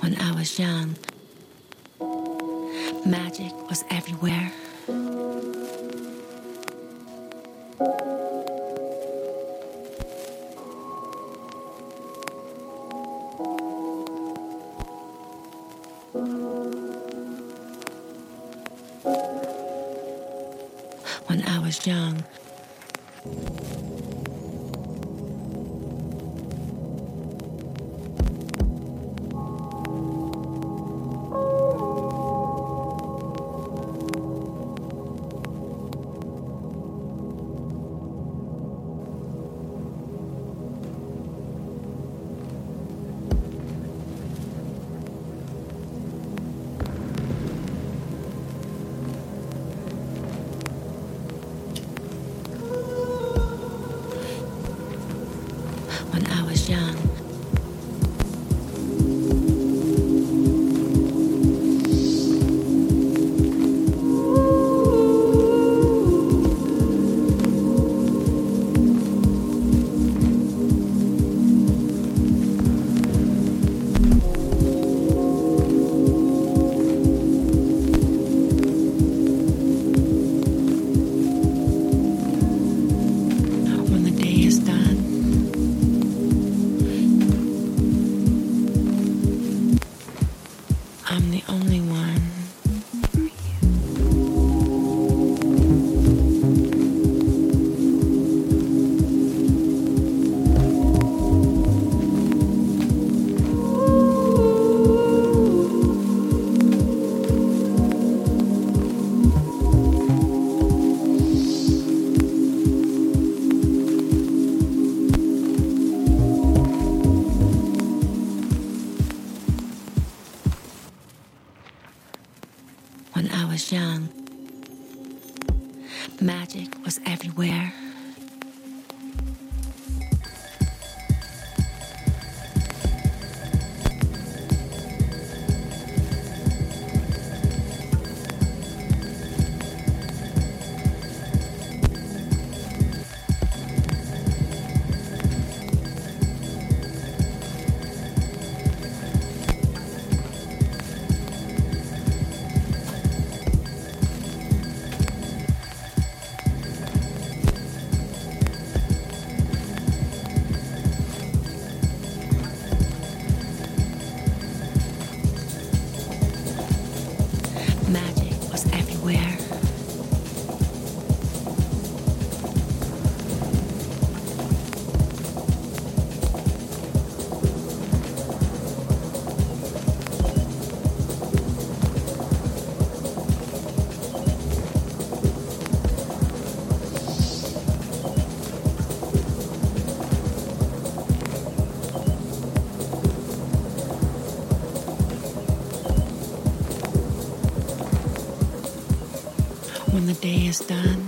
when I was young. Magic was everywhere. When I was young, está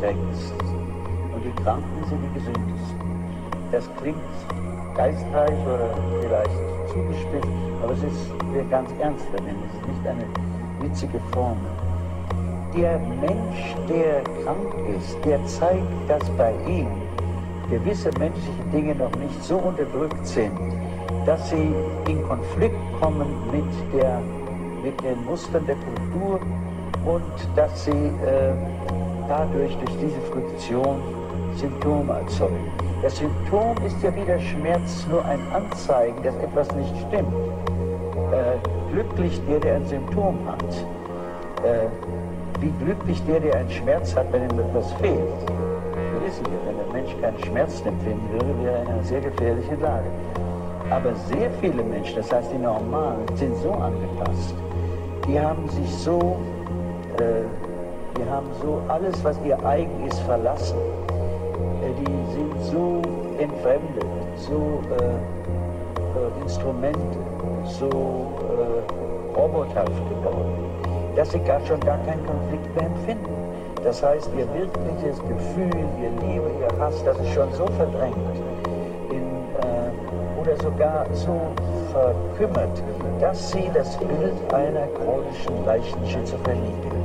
Kränkesten und die Kranken sind die Gesündesten. Das klingt geistreich oder vielleicht zugespitzt, aber es ist wir ganz ernst damit. Es ist nicht eine witzige Formel. Der Mensch, der krank ist, der zeigt, dass bei ihm gewisse menschliche Dinge noch nicht so unterdrückt sind, dass sie in Konflikt kommen mit, der, mit den Mustern der Kultur und dass sie äh, dadurch, durch diese Friktion, Symptome erzeugen. Das Symptom ist ja wie der Schmerz nur ein Anzeigen, dass etwas nicht stimmt. Äh, glücklich der, der ein Symptom hat. Äh, wie glücklich der, der einen Schmerz hat, wenn ihm etwas fehlt. Wir wissen ja, wenn der Mensch keinen Schmerz empfinden würde, wäre er in einer sehr gefährlichen Lage. Aber sehr viele Menschen, das heißt die Normalen, sind so angepasst, die haben sich so, die haben so alles, was ihr eigen ist, verlassen. Äh, die sind so entfremdet, so äh, äh Instrumente, so äh, robothaft geworden dass sie gar schon gar keinen Konflikt mehr empfinden. Das heißt, ihr wirkliches Gefühl, ihr Liebe, ihr Hass, das ist schon so verdrängt in, äh, oder sogar so verkümmert, dass sie das Bild einer chronischen leichten Schizophrenie bilden.